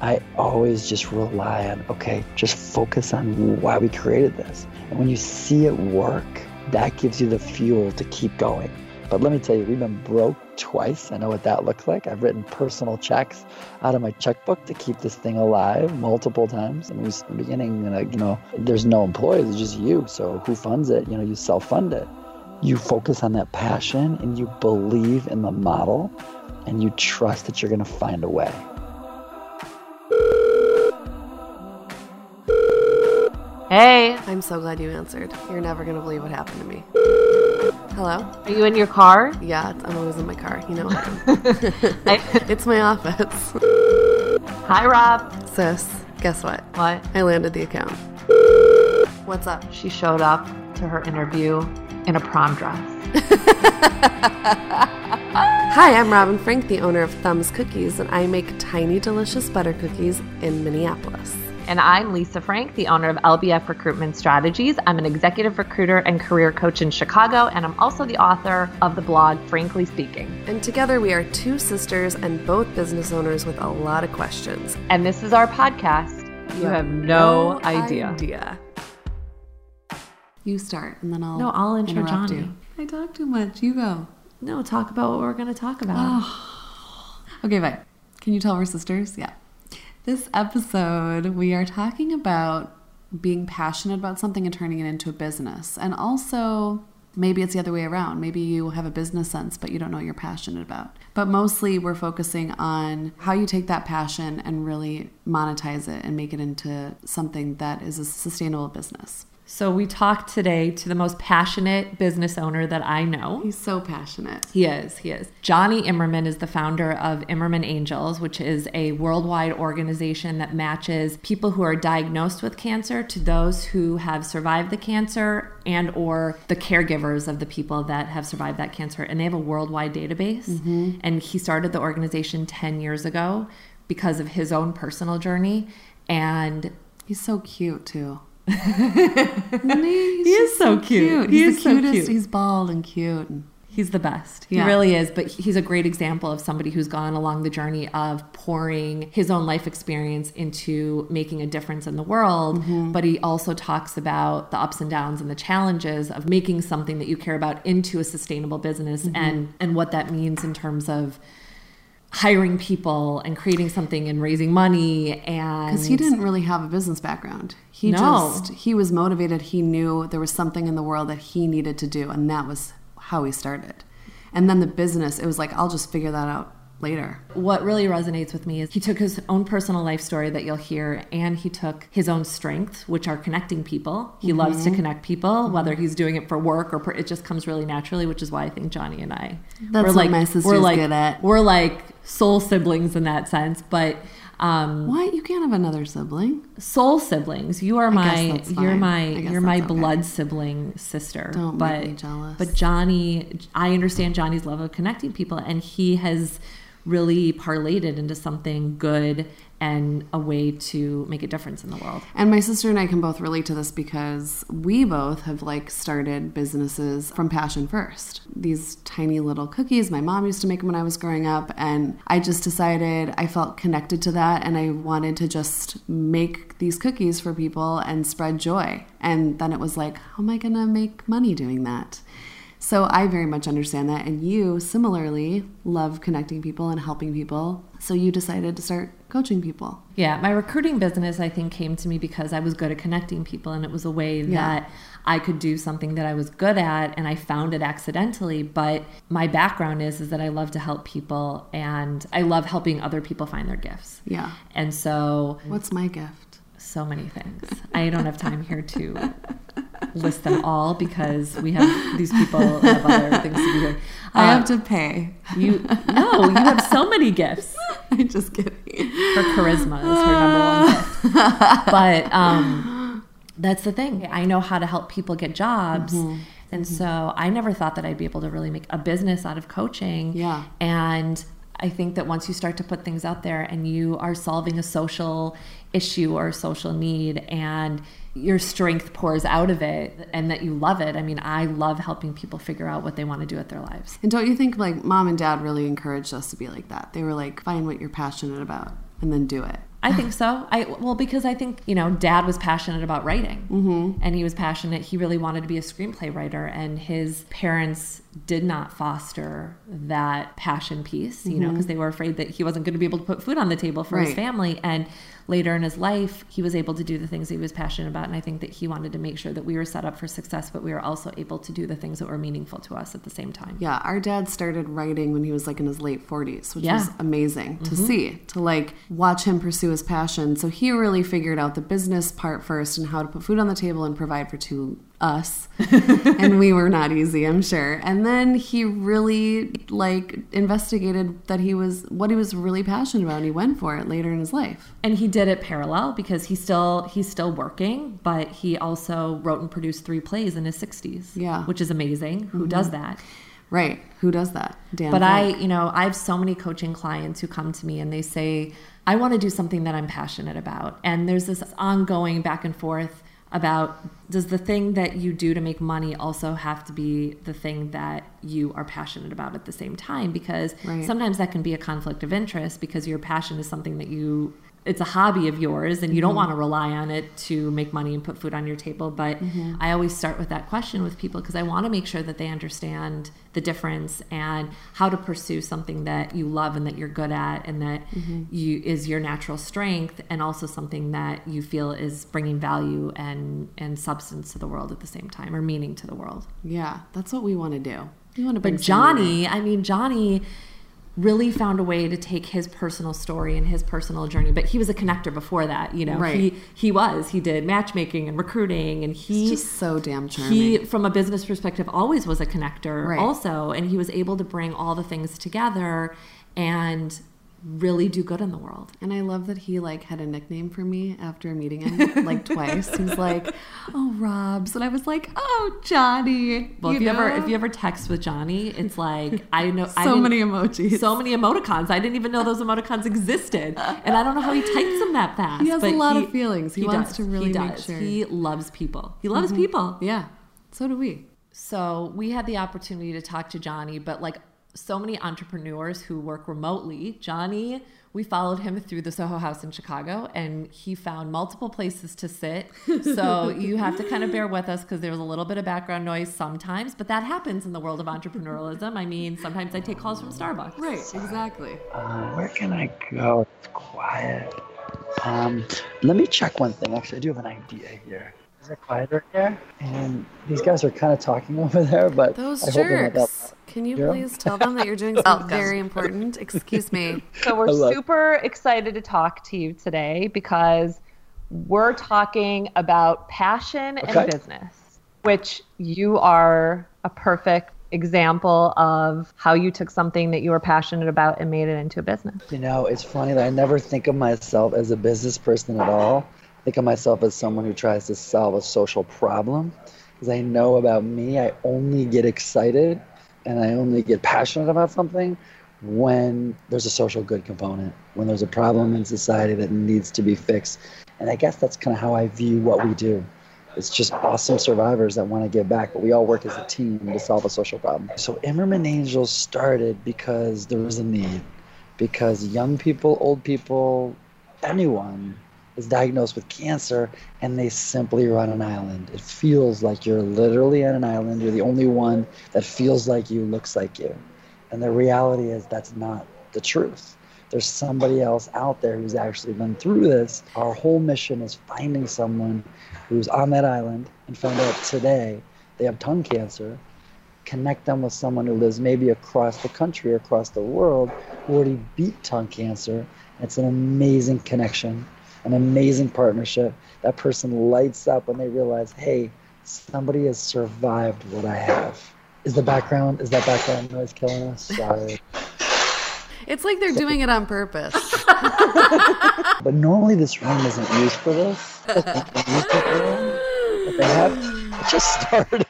I always just rely on, okay, just focus on why we created this. And when you see it work, that gives you the fuel to keep going. But let me tell you, we've been broke twice. I know what that looks like. I've written personal checks out of my checkbook to keep this thing alive multiple times. And we, in the beginning, and you know, there's no employees, it's just you. So who funds it? You know, you self fund it. You focus on that passion and you believe in the model and you trust that you're going to find a way. Hey, I'm so glad you answered. You're never going to believe what happened to me. Hello? are you in your car? Yeah, I'm always in my car. You know I it's my office. Hi, Rob. Sis, guess what? What? I landed the account. What's up? She showed up to her interview in a prom dress. Hi, I'm Robin Frank, the owner of Thumbs Cookies, and I make tiny, delicious butter cookies in Minneapolis. And I'm Lisa Frank, the owner of LBF Recruitment Strategies. I'm an executive recruiter and career coach in Chicago, and I'm also the author of the blog Frankly Speaking. And together we are two sisters and both business owners with a lot of questions. And this is our podcast. You, have no, idea. idea. You start, and then I'll No, I'll intro interrupt Johnny. you. I talk too much. You go. No, talk about what we're going to talk about. Okay, fine. Can you tell we're sisters? Yeah. This episode, we are talking about being passionate about something and turning it into a business. And also, maybe it's the other way around. Maybe you have a business sense, but you don't know what you're passionate about. But mostly, we're focusing on how you take that passion and really monetize it and make it into something that is a sustainable business. So, we talked today to the most passionate business owner that I know. He's so passionate. He is. He is. Johnny Imerman is the founder of Imerman Angels, which is a worldwide organization that matches people who are diagnosed with cancer to those who have survived the cancer and or the caregivers of the people that have survived that cancer. And they have a worldwide database. Mm-hmm. And he started the organization 10 years ago because of his own personal journey. And He's so cute, too. He? He's He is just so cute. He's He the is so cutest. cute. He's bald and cute. He's the best. He really is. But he's a great example of somebody who's gone along the journey of pouring his own life experience into making a difference in the world. Mm-hmm. But he also talks about the ups and downs and the challenges of making something that you care about into a sustainable business Mm-hmm. and, and what that means in terms of hiring people and creating something and raising money and Because he didn't really have a business background. He No. just he was motivated. He knew there was something in the world that he needed to do, and that was how he started. And then the business, it was like I'll just figure that out later. What really resonates with me is he took his own personal life story that you'll hear, and he took his own strengths, which are connecting people. He loves Mm-hmm. to connect people, whether he's doing it for work or per, it just comes really naturally, which is why I think Johnny and I That's we're what like my we're sister's like good at. we're like soul siblings in that sense, but. Um, What? You can't have another sibling. soul siblings. You are my you're my you're my okay. blood sibling sister. Don't but, make me jealous. But Johnny, I understand Johnny's love of connecting people, and he has really parlayed it into something good and a way to make a difference in the world. And my sister and I can both relate to this because we both have like started businesses from passion first. These tiny little cookies, my mom used to make them when I was growing up, and I just decided I felt connected to that and I wanted to just make these cookies for people and spread joy. And then it was like, how am I going to make money doing that? So I very much understand that. And you similarly love connecting people and helping people. So you decided to start coaching people. Yeah, my recruiting business I think came to me because I was good at connecting people and it was a way that I could do something that I was good at and I found it accidentally, but my background is is that I love to help people and I love helping other people find their gifts. Yeah. And so What's my gift? so many things. I don't have time here to list them all because we have these people have other things to do. doing. I Uh, have to pay. you no, you have so many gifts. I'm just kidding. her charisma is her number one gift. But um, that's the thing. I know how to help people get jobs. Mm-hmm. And so I never thought that I'd be able to really make a business out of coaching. Yeah. And I think that once you start to put things out there and you are solving a social issue or social need and your strength pours out of it and that you love it. I mean, I love helping people figure out what they want to do with their lives. And don't you think like mom and dad really encouraged us to be like that? They were like, find what you're passionate about and then do it. I think so. I well because I think you know Dad was passionate about writing, mm-hmm. and he was passionate. He really wanted to be a screenplay writer, and his parents did not foster that passion piece. You mm-hmm. know, because they were afraid that he wasn't going to be able to put food on the table for right. his family, and later in his life, he was able to do the things he was passionate about. And I think that he wanted to make sure that we were set up for success, but we were also able to do the things that were meaningful to us at the same time. Yeah, our dad started writing when he was like in his late 40s, which yeah. was amazing to mm-hmm. see, to like watch him pursue his passion. So he really figured out the business part first and how to put food on the table and provide for two us. And we were not easy i'm sure. And then he really like investigated that he was what he was really passionate about and he went for it later in his life. And he did it parallel because he's still he's still working but he also wrote and produced three plays in his 60s yeah. which is amazing. Who mm-hmm. does that? Right. Who does that? Dan but i you know i have so many coaching clients who come to me and they say i want to do something that i'm passionate about. And there's this ongoing back and forth about does the thing that you do to make money also have to be the thing that you are passionate about at the same time because right. sometimes that can be a conflict of interest because your passion is something that you it's a hobby of yours and you don't mm-hmm. want to rely on it to make money and put food on your table but mm-hmm. i always start with that question with people because i want to make sure that they understand the difference and how to pursue something that you love and that you're good at and that mm-hmm. you is your natural strength and also something that you feel is bringing value and and substance to the world at the same time or meaning to the world yeah that's what we want to do we want to but johnny i mean johnny really found a way to take his personal story and his personal journey but he was a connector before that you know right. he he was he did matchmaking and recruiting and he He's just so damn charming he from a business perspective always was a connector right. also and he was able to bring all the things together and really do good in the world. And I love that he like had a nickname for me after meeting him like twice. He's like, "Oh, Robs," and I was like, "Oh, Johnny." Well, you if you ever if you ever text with Johnny, it's like I know so I many emojis, so many emoticons. I didn't even know those emoticons existed, and I don't know how he types them that fast. He has a lot he, of feelings. He, he wants does. to really he make sure he loves people. He loves mm-hmm. people. Yeah, so do we. So we had the opportunity to talk to Johnny, but like so many entrepreneurs who work remotely. Johnny, we followed him through the Soho House in Chicago and he found multiple places to sit. So you have to kind of bear with us because there's a little bit of background noise sometimes, but that happens in the world of entrepreneurialism. I mean, sometimes I take calls from Starbucks. Right, exactly. Uh, where can I go? It's quiet. Um, let me check one thing. Actually, I do have an idea here. Is it quieter here? And these guys are kind of talking over there, but those I jerks. Can you please tell them that you're doing oh, something very important? Excuse me. So we're super excited to talk to you today because we're talking about passion okay. and business, which you are a perfect example of how you took something that you were passionate about and made it into a business. You know, it's funny that I never think of myself as a business person at all. I think of myself as someone who tries to solve a social problem because I know about me, I only get excited and I only get passionate about something when there's a social good component, when there's a problem in society that needs to be fixed. And I guess that's kind of how I view what we do. It's just awesome survivors that want to give back, but we all work as a team to solve a social problem. So Imerman Angels started because there was a need, because young people, old people, anyone is diagnosed with cancer and they simply run an island. It feels like you're literally on an island. You're the only one that feels like you, looks like you. And the reality is that's not the truth. There's somebody else out there who's actually been through this. Our whole mission is finding someone who's on that island and found out today they have tongue cancer, connect them with someone who lives maybe across the country or across the world who already beat tongue cancer. It's an amazing connection an amazing partnership. That person lights up when they realize, hey, somebody has survived what I have. Is the background is that background noise killing us? Sorry. It's like they're doing it on purpose. but normally this room isn't used for this. But they have just started.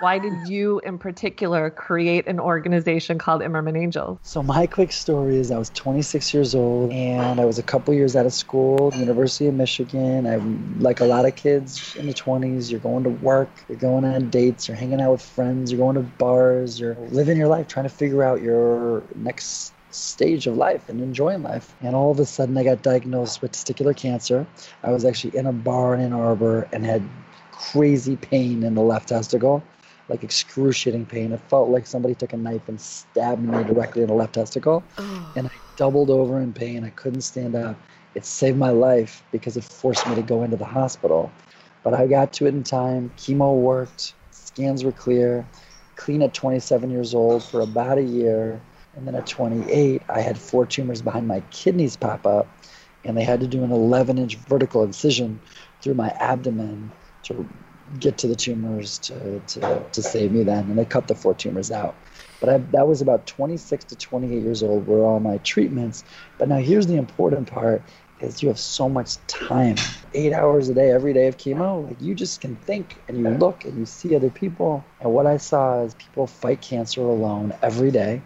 Why did you, in particular, create an organization called Imerman Angels? So my quick story is I was 26 years old and I was a couple years out of school, University of Michigan. I'm like a lot of kids in the 20s. You're going to work, you're going on dates, you're hanging out with friends, you're going to bars, you're living your life, trying to figure out your next stage of life and enjoying life. And all of a sudden, I got diagnosed with testicular cancer. I was actually in a bar in Ann Arbor and had crazy pain in the left testicle, like excruciating pain. It felt like somebody took a knife and stabbed me directly in the left testicle. Oh. And I doubled over in pain. I couldn't stand up. It saved my life because it forced me to go into the hospital. But I got to it in time. Chemo worked, scans were clear, clean at 27 years old for about a year. And then at 28, I had four tumors behind my kidneys pop up, and they had to do an 11 inch vertical incision through my abdomen to get to the tumors to, to, to save me then. And they cut the four tumors out. But I, that was about 26 to 28 years old were all my treatments. But now here's the important part is you have so much time. Eight hours a day, every day of chemo, like you just can think and you look and you see other people. And what I saw is people fight cancer alone every day.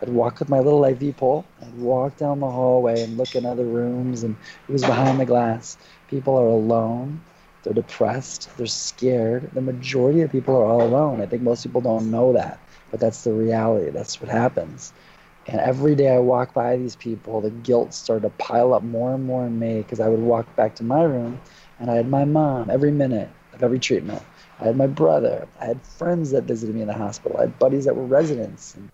I'd walk with my little IV pole. I'd walk down the hallway and look in other rooms and it was behind the glass. People are alone. They're depressed. They're scared. The majority of people are all alone. I think most people don't know that, but that's the reality. That's what happens. And every day I walk by these people, the guilt started to pile up more and more in me because I would walk back to my room and I had my mom every minute of every treatment. I had my brother. I had friends that visited me in the hospital. I had buddies that were residents and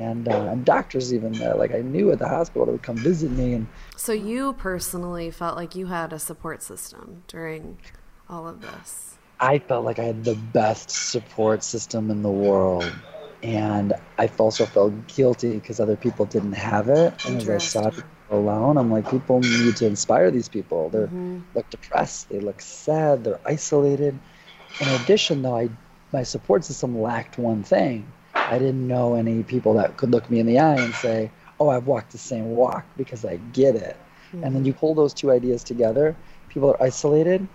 and, uh, and doctors even there. Like I knew at the hospital they would come visit me. And so you personally felt like you had a support system during all of this. I felt like I had the best support system in the world and I also felt guilty because other people didn't have it. And as I saw alone, I'm like, people need to inspire these people. They mm-hmm. look depressed, they look sad, they're isolated. In addition, though, I my support system lacked one thing. I didn't know any people that could look me in the eye and say, "Oh, I've walked the same walk," because I get it. Mm-hmm. And then you pull those two ideas together. People are isolated,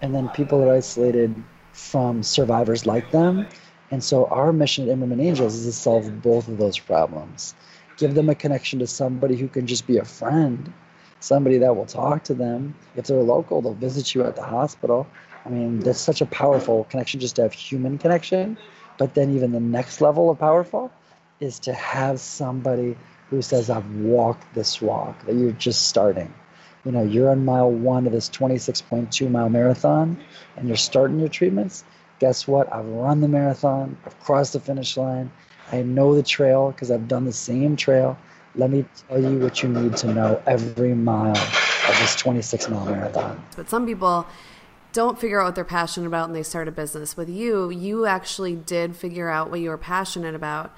and then people are isolated from survivors like them and so our mission at Imerman Angels is to solve both of those problems. Give them a connection to somebody who can just be a friend, somebody that will talk to them. If they're local, they'll visit you at the hospital. I mean, that's such a powerful connection just to have human connection. But then even the next level of powerful is to have somebody who says, I've walked this walk, that you're just starting. You know, you're on mile one of this 26.2 mile marathon and you're starting your treatments guess what? I've run the marathon, I've crossed the finish line, I know the trail because I've done the same trail. Let me tell you what you need to know every mile of this 26 mile marathon. But some people don't figure out what they're passionate about and they start a business. With you, you actually did figure out what you were passionate about.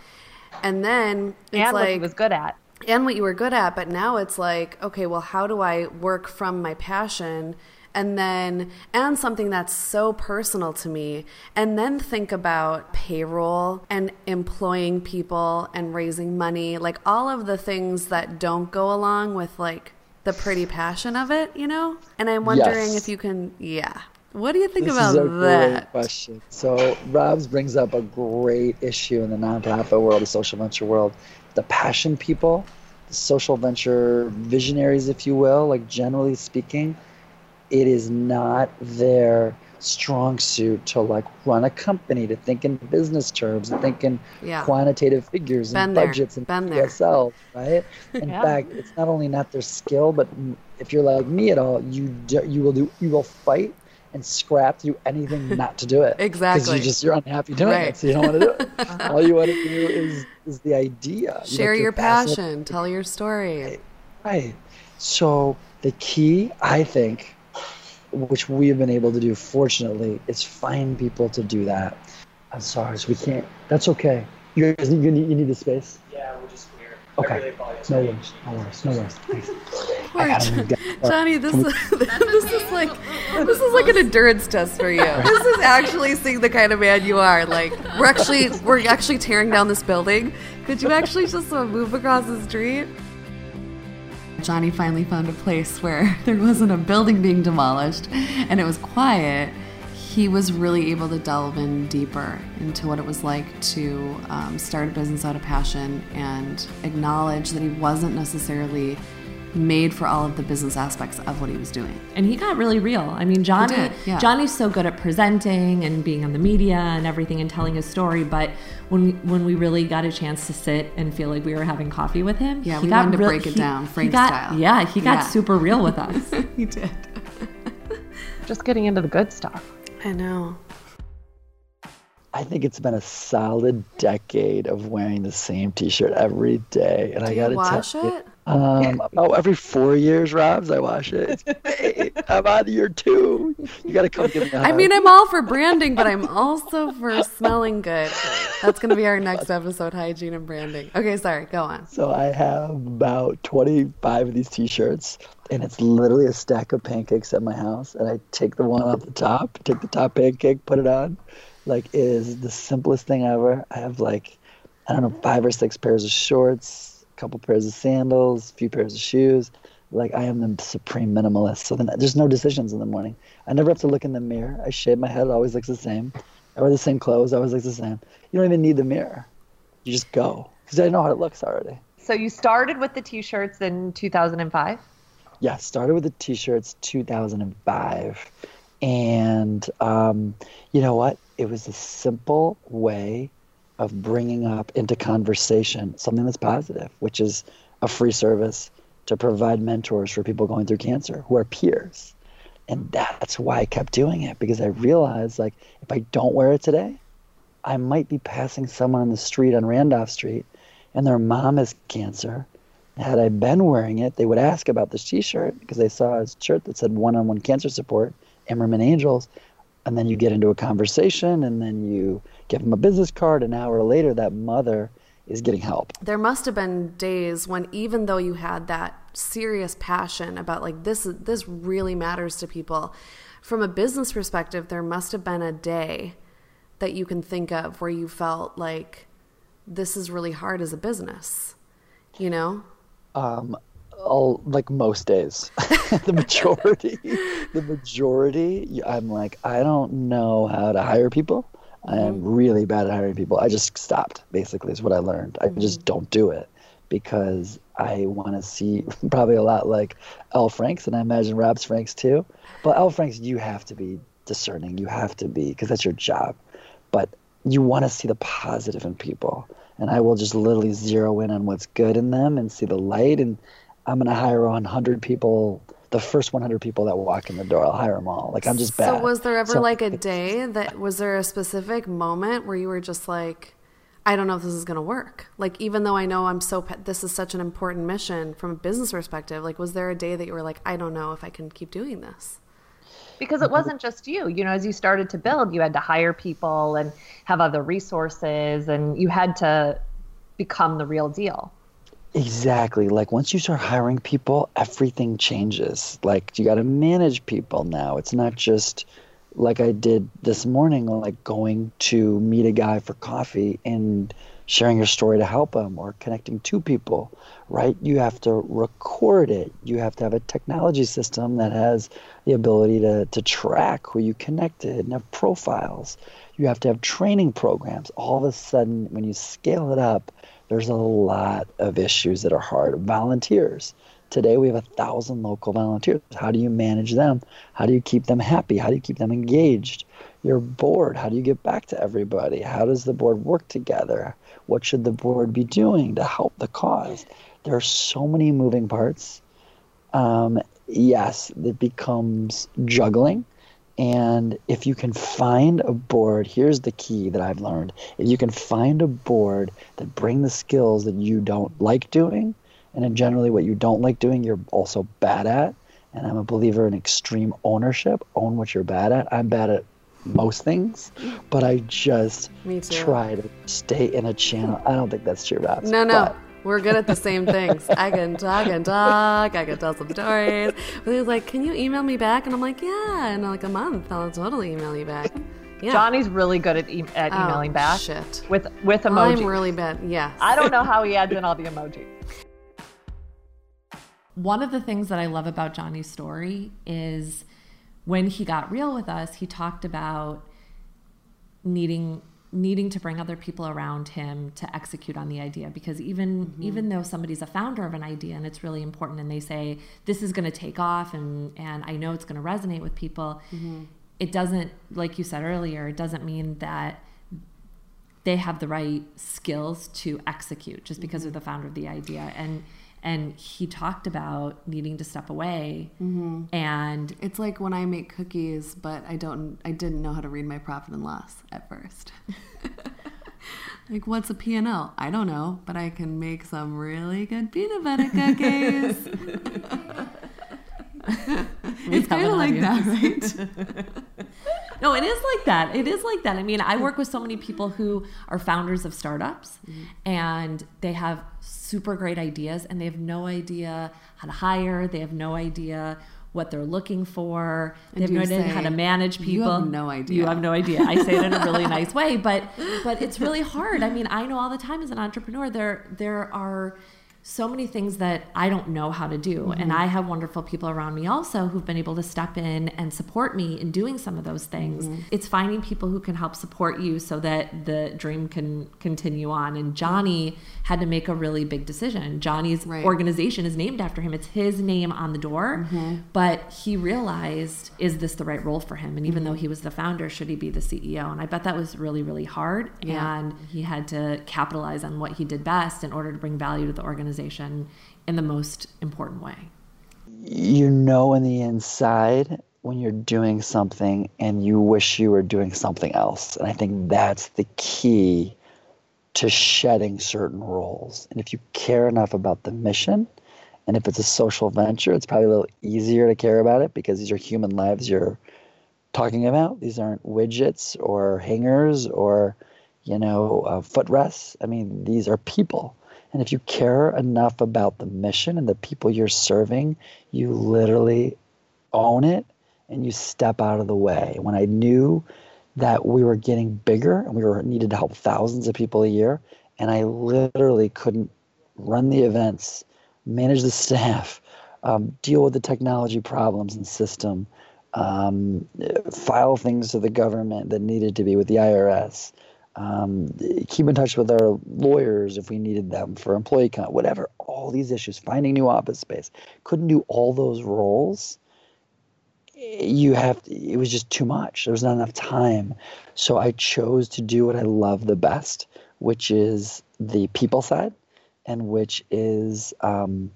And then it's and like what you was good at. And what you were good at, but now it's like, okay, well, how do I work from my passion and then and something that's so personal to me and then think about payroll and employing people and raising money like all of the things that don't go along with like the pretty passion of it you know and i'm wondering yes. if you can yeah what do you think this about is a that? Great question. So Rob's brings up a great issue in the nonprofit world, the social venture world. The passion people, the social venture visionaries, if you will, like generally speaking, it is not their strong suit to like run a company, to think in business terms, to think in yeah. quantitative figures Been and there. budgets and Been P&L, right? In yeah. fact, it's not only not their skill, but if you're like me at all, you do, you will do you will fight and scrap to do anything not to do it. exactly. Because you just you're unhappy doing right. it, so you don't want to do it. Uh-huh. all you want to do is is the idea. Share you your passion. Tell your story. Right. right. So the key, I think, which we have been able to do, fortunately, is find people to do that. I'm sorry, so we can't. That's okay. You guys, you need, you need the space. Yeah, we're just here. Okay. Really no worries. No worries. No worries. Poor Johnny, this is, this is like this is like an endurance test for you. This is actually seeing the kind of man you are. Like we're actually we're actually tearing down this building. Could you actually just uh, move across the street? Johnny finally found a place where there wasn't a building being demolished and it was quiet, he was really able to delve in deeper into what it was like to um, start a business out of passion and acknowledge that he wasn't necessarily made for all of the business aspects of what he was doing. And he got really real. I mean, Johnny yeah. Johnny's so good at presenting and being on the media and everything and telling his story, but when when we really got a chance to sit and feel like we were having coffee with him, yeah, he we got wanted to real, break it he, down, Frank got, style. Yeah, he got yeah. super real with us. he did. Just getting into the good stuff. I know. I think it's been a solid decade of wearing the same T-shirt every day, and Do I got to wash tell it. You, um, oh, every four years, Robs, I wash it. Hey, I'm on year two. You got to come give me a hug. I mean, I'm all for branding, but I'm also for smelling good. That's going to be our next episode: hygiene and branding. Okay, sorry, go on. So I have about 25 of these T-shirts, and it's literally a stack of pancakes at my house. And I take the one off the top, take the top pancake, put it on like it is the simplest thing ever. I have like I don't know five or six pairs of shorts, a couple pairs of sandals, a few pairs of shoes. Like I am the supreme minimalist. So then there's no decisions in the morning. I never have to look in the mirror. I shave my head. It always looks the same. I wear the same clothes. Always looks the same. You don't even need the mirror. You just go because I know how it looks already. So you started with the t-shirts in 2005. Yeah, started with the t-shirts 2005, and um, you know what? it was a simple way of bringing up into conversation something that's positive, which is a free service to provide mentors for people going through cancer who are peers. And that's why I kept doing it because I realized like if I don't wear it today, I might be passing someone on the street on Randolph Street and their mom has cancer. Had I been wearing it, they would ask about this t-shirt because they saw a shirt that said one-on-one cancer support, Imerman Angels and then you get into a conversation and then you give them a business card an hour later that mother is getting help. There must have been days when even though you had that serious passion about like this this really matters to people from a business perspective there must have been a day that you can think of where you felt like this is really hard as a business you know? Um all like most days. The majority the majority i'm like i don't know how to hire people i am really bad at hiring people. I just stopped basically is what i learned. I just mm-hmm. don't do it because i want to see probably a lot like l franks and i imagine rob's franks too. But l franks you have to be discerning. You have to be because that's your job. But you want to see the positive in people. And i will just literally zero in on what's good in them and see the light. And I'm going to hire 100 people. The first 100 people that walk in the door, I'll hire them all. Like I'm just bad. So was there ever so, like a day that was there a specific moment where you were just like, I don't know if this is going to work. Like even though I know I'm so this is such an important mission from a business perspective, like was there a day that you were like, I don't know if I can keep doing this? Because it wasn't just you. You know, as you started to build, you had to hire people and have other resources and you had to become the real deal. Exactly. Like once you start hiring people, everything changes. Like you got to manage people now. It's not just like I did this morning, like going to meet a guy for coffee and sharing your story to help them or connecting two people, right? You have to record it. You have to have a technology system that has the ability to, to track who you connected and have profiles. You have to have training programs. All of a sudden, when you scale it up, there's a lot of issues that are hard. Volunteers. Today we have a thousand local volunteers. How do you manage them? How do you keep them happy? How do you keep them engaged? Your board. How do you get back to everybody? How does the board work together? What should the board be doing to help the cause? There are so many moving parts. Um, yes, it becomes juggling and if you can find a board, here's the key that I've learned. If you can find a board that bring the skills that you don't like doing, and then generally what you don't like doing, you're also bad at. And I'm a believer in extreme ownership. Own what you're bad at. I'm bad at most things, but I just try to stay in a channel. I don't think that's true, Rob. No, no. But we're good at the same things. I can talk and talk. I can tell some stories. But he's like, "Can you email me back?" And I'm like, "Yeah." In like a month, I'll totally email you back. Yeah. Johnny's really good at, e- at oh, emailing back. Shit. With with emojis. I'm really bad. Yeah. I don't know how he adds in all the emojis. One of the things that I love about Johnny's story is when he got real with us, he talked about needing needing to bring other people around him to execute on the idea because even mm-hmm. even though somebody's a founder of an idea and it's really important and they say this is going to take off and and I know it's going to resonate with people mm-hmm. it doesn't like you said earlier it doesn't mean that they have the right skills to execute just because mm-hmm. they're the founder of the idea and and he talked about needing to step away mm-hmm. and it's like when i make cookies but i don't i didn't know how to read my profit and loss at first like what's a p&l i don't know but i can make some really good peanut butter cookies it's kind of like that right no, it is like that. It is like that. I mean, I work with so many people who are founders of startups mm-hmm. and they have super great ideas and they have no idea how to hire, they have no idea what they're looking for. They have no idea how to manage people. You have no idea. You have no idea. I say it in a really nice way, but but it's really hard. I mean, I know all the time as an entrepreneur there there are so many things that I don't know how to do. Mm-hmm. And I have wonderful people around me also who've been able to step in and support me in doing some of those things. Mm-hmm. It's finding people who can help support you so that the dream can continue on. And Johnny had to make a really big decision. Johnny's right. organization is named after him, it's his name on the door. Mm-hmm. But he realized, is this the right role for him? And even though mm-hmm. he was the founder, should he be the CEO? And I bet that was really, really hard. Yeah. And he had to capitalize on what he did best in order to bring value to the organization organization in the most important way? You know, in the inside, when you're doing something and you wish you were doing something else. And I think that's the key to shedding certain roles. And if you care enough about the mission, and if it's a social venture, it's probably a little easier to care about it because these are human lives you're talking about. These aren't widgets or hangers or, you know, uh, footrests. I mean, these are people. And if you care enough about the mission and the people you're serving, you literally own it and you step out of the way. When I knew that we were getting bigger and we were needed to help thousands of people a year, and I literally couldn't run the events, manage the staff, um, deal with the technology problems and system, um, file things to the government that needed to be with the IRS, um, keep in touch with our lawyers if we needed them for employee count, whatever, all these issues, finding new office space. Couldn't do all those roles. You have, to, it was just too much. There was not enough time. So I chose to do what I love the best, which is the people side, and which is um,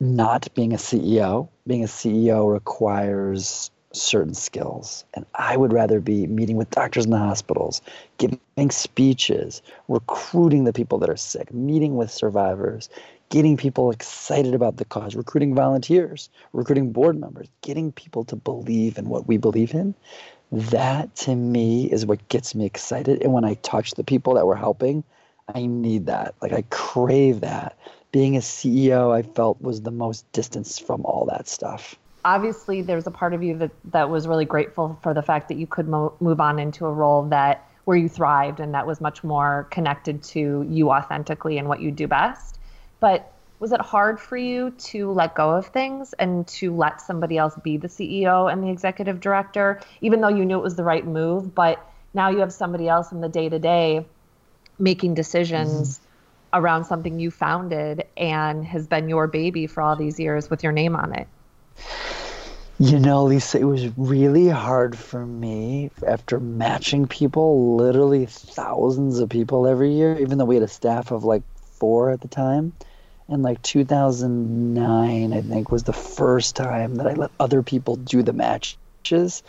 not being a CEO. Being a CEO requires certain skills. And I would rather be meeting with doctors in the hospitals, giving speeches, recruiting the people that are sick, meeting with survivors, getting people excited about the cause, recruiting volunteers, recruiting board members, getting people to believe in what we believe in. That to me is what gets me excited. And when I touch the people that we're helping, I need that. Like I crave that. Being a CEO, I felt was the most distance from all that stuff obviously there's a part of you that that was really grateful for the fact that you could mo- move on into a role that where you thrived and that was much more connected to you authentically and what you do best but was it hard for you to let go of things and to let somebody else be the CEO and the executive director even though you knew it was the right move but now you have somebody else in the day to day making decisions mm-hmm. around something you founded and has been your baby for all these years with your name on it you know, Lisa, it was really hard for me after matching people, literally thousands of people every year, even though we had a staff of like four at the time. And like 2009, I think, was the first time that I let other people do the matches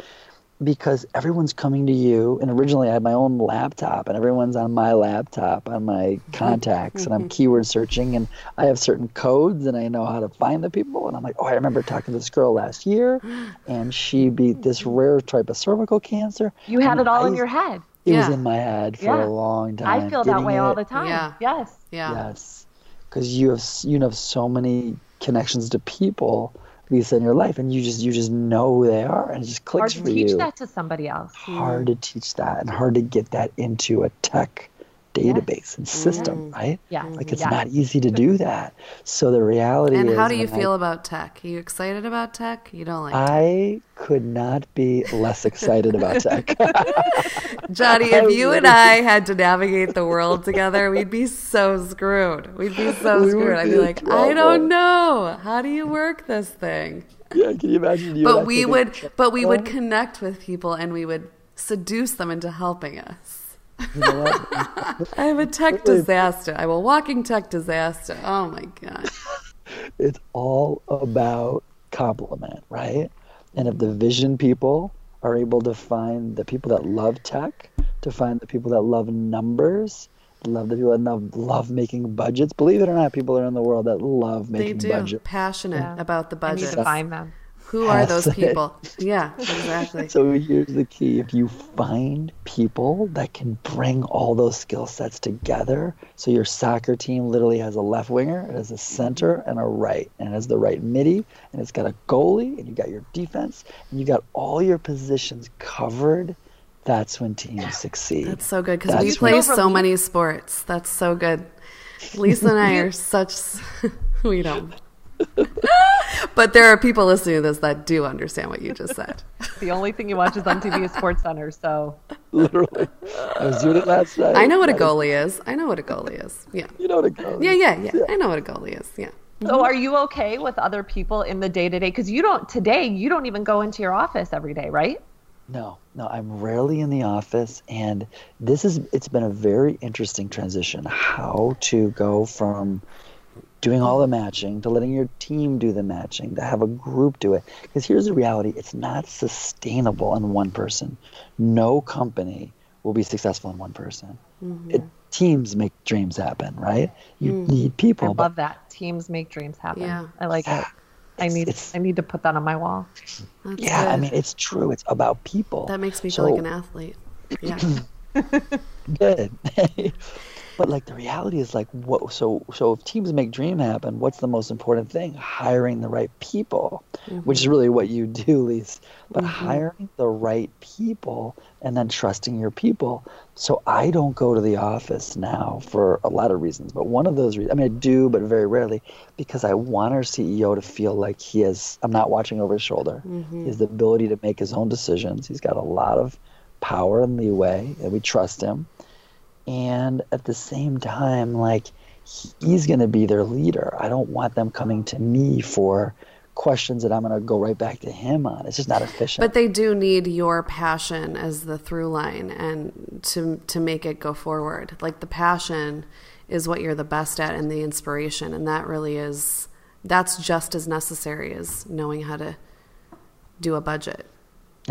because everyone's coming to you. And originally, I had my own laptop, and everyone's on my laptop on my mm-hmm. contacts, and I'm mm-hmm. keyword searching, and I have certain codes, and I know how to find the people. And I'm like, oh, I remember talking to this girl last year, and she beat this mm-hmm. rare type of cervical cancer. You had and it all I, in your head. It yeah. was in my head for yeah. a long time. I feel that way it. all the time. Yeah. Yes. Yeah. Yes. Because you have you have so many connections to people Lisa in your life, and you just you just know who they are, and it just clicks hard for to teach you. that to somebody else. Hard to teach that, and hard to get that into a tech database and system, Mm. right? Yeah. Like it's Yeah. not easy to do that. So the reality And is how do you when I- feel about tech? Are you excited about tech? You don't like tech? I could not be less excited about tech. Johnny, I if you and I had to navigate the world together, we'd be so screwed. We'd be so We would screwed. I'd be be in like, I don't know. How do you work this thing? yeah, can you imagine you? But we would but we would connect with people and we would seduce them into helping us. You know? I have a tech disaster. I'm a walking tech disaster. Oh my god. it's all about compliment, right? And if the vision people are able to find the people that love tech, to find the people that love numbers, love the people that love, love making budgets. Believe it or not, people are in the world that love They making do. budgets. Passionate Yeah. about the I need budget. to find them. Who are those it. people? Yeah, exactly. So here's the key. If you find people that can bring all those skill sets together, so your soccer team literally has a left winger, it has a center and a right, and it has the right midi, and it's got a goalie, and you got your defense, and you got all your positions covered, that's when teams succeed. That's so good because we play so many sports. That's so good. Lisa and I are such we don't. but there are people listening to this that do understand what you just said. The only thing you watch is on TV is Sports Center. So literally. I was doing it last night. I know what a goalie is. I know what a goalie is. Yeah. You know what a goalie Yeah, is. yeah, yeah. I know what a goalie is. Yeah. So are you okay with other people in the day to day? Because you don't today. You don't even go into your office every day, right? No, no, I'm rarely in the office, and this is it's been a very interesting transition. How to go from doing all mm. the matching to letting your team do the matching, to have a group do it. Because here's the reality: it's not sustainable on one person. No company will be successful in one person. Mm-hmm. It, teams make dreams happen, right? You mm. need people. I but love that. Teams make dreams happen. Yeah. I like it. I need it's- I need to put that on my wall. That's yeah, I mean, it's true. It's about people. that makes me So- feel like an athlete. Yeah. good. but like the reality is like what so so if teams make dream happen, what's the most important thing? Hiring the right people. Which is mm-hmm. really what you do, Lise. But mm-hmm. hiring the right people and then trusting your people. So I don't go to the office now for a lot of reasons, but one of those reasons I mean I do, but very rarely, because I want our CEO to feel like he has I'm not watching over his shoulder. He has mm-hmm. the ability to make his own decisions. He's got a lot of power and leeway, and we trust him. And at the same time, like he's going to be their leader. I don't want them coming to me for questions that I'm going to go right back to him on. It's just not efficient. But they do need your passion as the through line and to to make it go forward. Like the passion is what you're the best at and the inspiration and that really is that's just as necessary as knowing how to do a budget.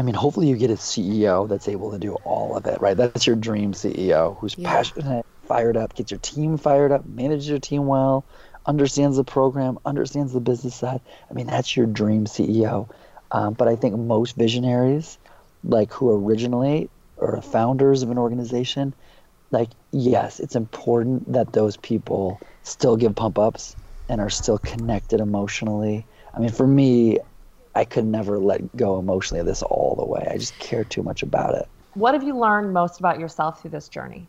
I mean, hopefully you get a CEO that's able to do all of it, right? That's your dream CEO who's Yeah. passionate, fired up, gets your team fired up, manages your team well, understands the program, understands the business side. I mean, that's your dream CEO. Um, but I think most visionaries, like who originate or founders of an organization, like yes, it's important that those people still give pump ups and are still connected emotionally. I mean, for me, I could never let go emotionally of this all the way. I just care too much about it. What have you learned most about yourself through this journey?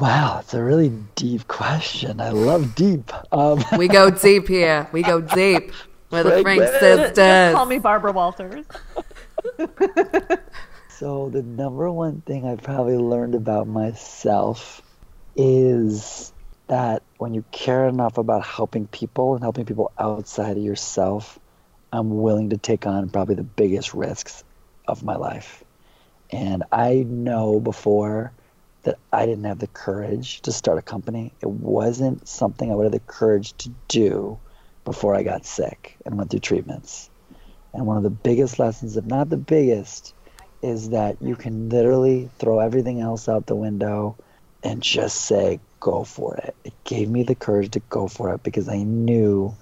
Wow, it's a really deep question. I love deep. Um, We go deep here. We go deep with the Frank Frank sisters. Just call me Barbara Walters. so the number one thing I've probably learned about myself is that when you care enough about helping people and helping people outside of yourself, I'm willing to take on probably the biggest risks of my life. And I know before that I didn't have the courage to start a company. It wasn't something I would have the courage to do before I got sick and went through treatments. And one of the biggest lessons, if not the biggest, is that you can literally throw everything else out the window and just say, go for it. It gave me the courage to go for it because I knew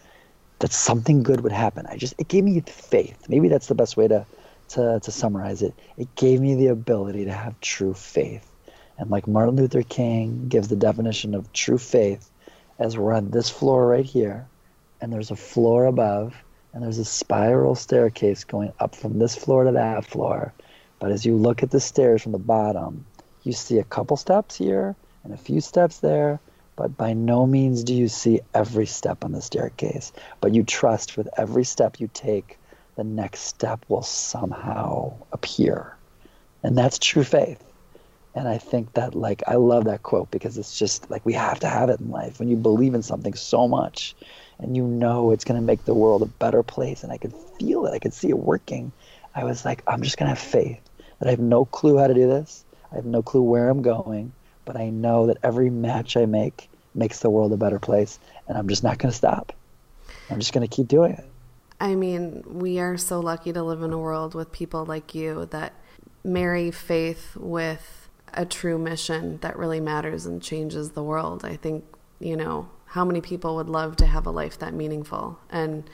that something good would happen. I just it gave me faith. Maybe that's the best way to to, to summarize it. It gave me the ability to have true faith. And like Martin Luther King gives the definition of true faith as we're on this floor right here, and there's a floor above, and there's a spiral staircase going up from this floor to that floor. But as you look at the stairs from the bottom, you see a couple steps here and a few steps there, but by no means do you see every step on the staircase. But you trust with every step you take, the next step will somehow appear. And that's true faith. And I think that, like, I love that quote because it's just like we have to have it in life. When you believe in something so much and you know it's going to make the world a better place, and I could feel it, I could see it working, I was like, I'm just going to have faith that I have no clue how to do this. I have no clue where I'm going, but I know that every match I make makes the world a better place, and I'm just not going to stop. I'm just going to keep doing it. I mean, we are so lucky to live in a world with people like you that marry faith with a true mission that really matters and changes the world. I think, you know, how many people would love to have a life that meaningful? And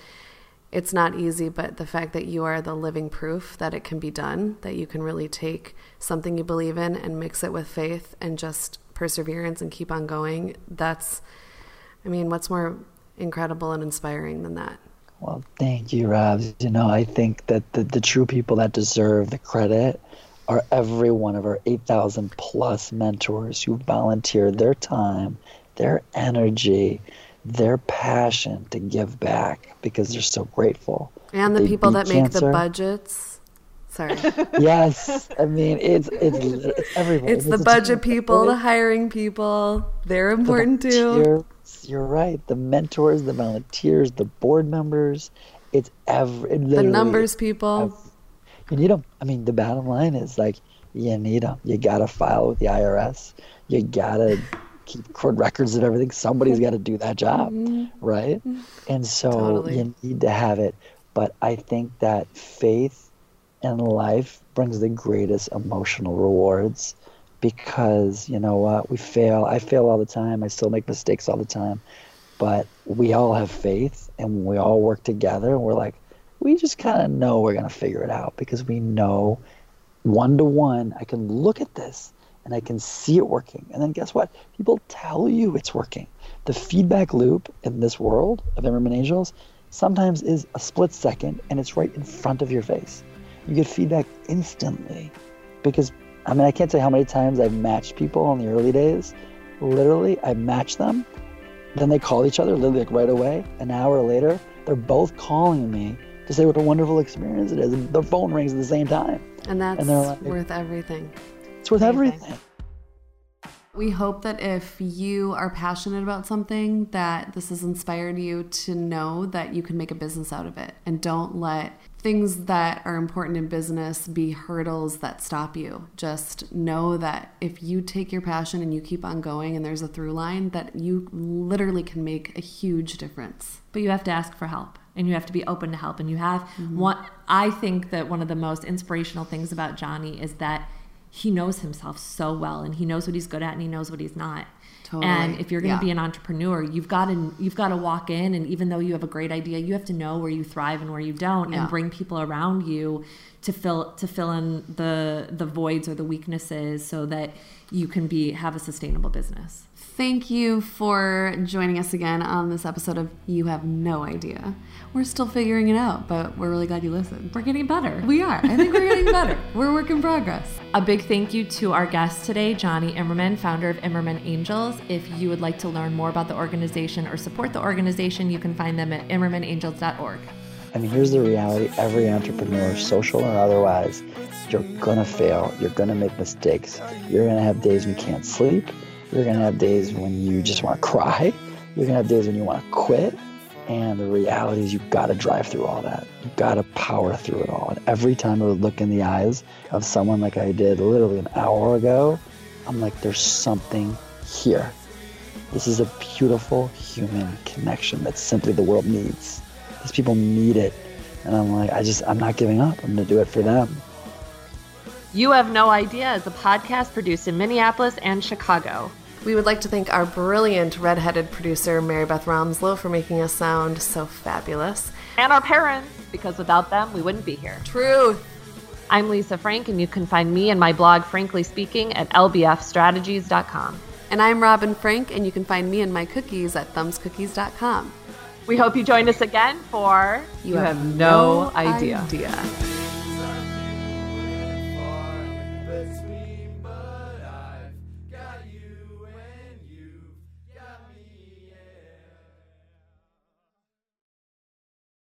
it's not easy, but the fact that you are the living proof that it can be done, that you can really take something you believe in and mix it with faith and just perseverance and keep on going, that's, I mean, what's more incredible and inspiring than that? Well, thank you, Rob. You know, I think that the, the true people that deserve the credit are every one of our 8,000 plus mentors who volunteer their time, their energy, their passion to give back because they're so grateful. And the people that make the budgets. Sorry. yes, I mean it's it's it's everybody. It's, it's the budget people, the hiring people. They're important the too. You're right. The mentors, the volunteers, the board members. It's every the numbers people. You need them. I mean, the bottom line is like you need them. You got to file with the IRS. You got to record records of everything. Somebody's got to do that job, mm-hmm. right? And so totally. you need to have it. But I think that faith in life brings the greatest emotional rewards because you know what? We fail. I fail all the time. I still make mistakes all the time. But we all have faith and we all work together and we're like, we just kind of know we're going to figure it out because we know one to one, I can look at this and I can see it working. And then guess what? People tell you it's working. The feedback loop in this world of Imerman Angels sometimes is a split second and it's right in front of your face. You get feedback instantly because I mean, I can't say how many times I've matched people in the early days. Literally, I match them, then they call each other literally like right away. An hour later, they're both calling me to say what a wonderful experience it is. And their phone rings at the same time. And that's and like, worth everything. It's worth everything. We hope that if you are passionate about something, that this has inspired you to know that you can make a business out of it. And don't let things that are important in business be hurdles that stop you. Just know that if you take your passion and you keep on going and there's a through line, that you literally can make a huge difference. But you have to ask for help and you have to be open to help and you have mm-hmm. one i think that one of the most inspirational things about jonny is that he knows himself so well and he knows what he's good at and he knows what he's not totally. and if you're going to yeah. be an entrepreneur you've got to you've got to walk in and even though you have a great idea you have to know where you thrive and where you don't yeah. and bring people around you to fill to fill in the the voids or the weaknesses so that you can be have a sustainable business Thank you for joining us again on this episode of You Have No Idea. We're still figuring it out, but we're really glad you listened. We're getting better. We are. I think we're getting better. We're work in progress. A big thank you to our guest today, Jonny Imerman, founder of Imerman Angels. If you would like to learn more about the organization or support the organization, you can find them at imermanangels.org. I mean, here's the reality every entrepreneur, social or otherwise, you're gonna fail. You're gonna make mistakes. You're gonna have days when you can't sleep you're to have days when you just want to cry. You're to have days when you want to quit. And the reality is, you've got to drive through all that. You've got to power through it all. And every time I would look in the eyes of someone like I did literally an hour ago, I'm like, there's something here. This is a beautiful human connection that simply the world needs. These people need it. And I'm like, I just, I'm not giving up. I'm going to do it for them. You Have No Idea is a podcast produced in Minneapolis and Chicago. We would like to thank our brilliant redheaded producer, Mary Beth Romslow, for making us sound so fabulous. And our parents, because without them, we wouldn't be here. Truth. I'm Lisa Frank, and you can find me and my blog, Frankly Speaking, at lbfstrategies.com. And I'm Robin Frank, and you can find me and my cookies at thumbscookies.com. We hope you join us again for You, you have, have, no, idea. idea.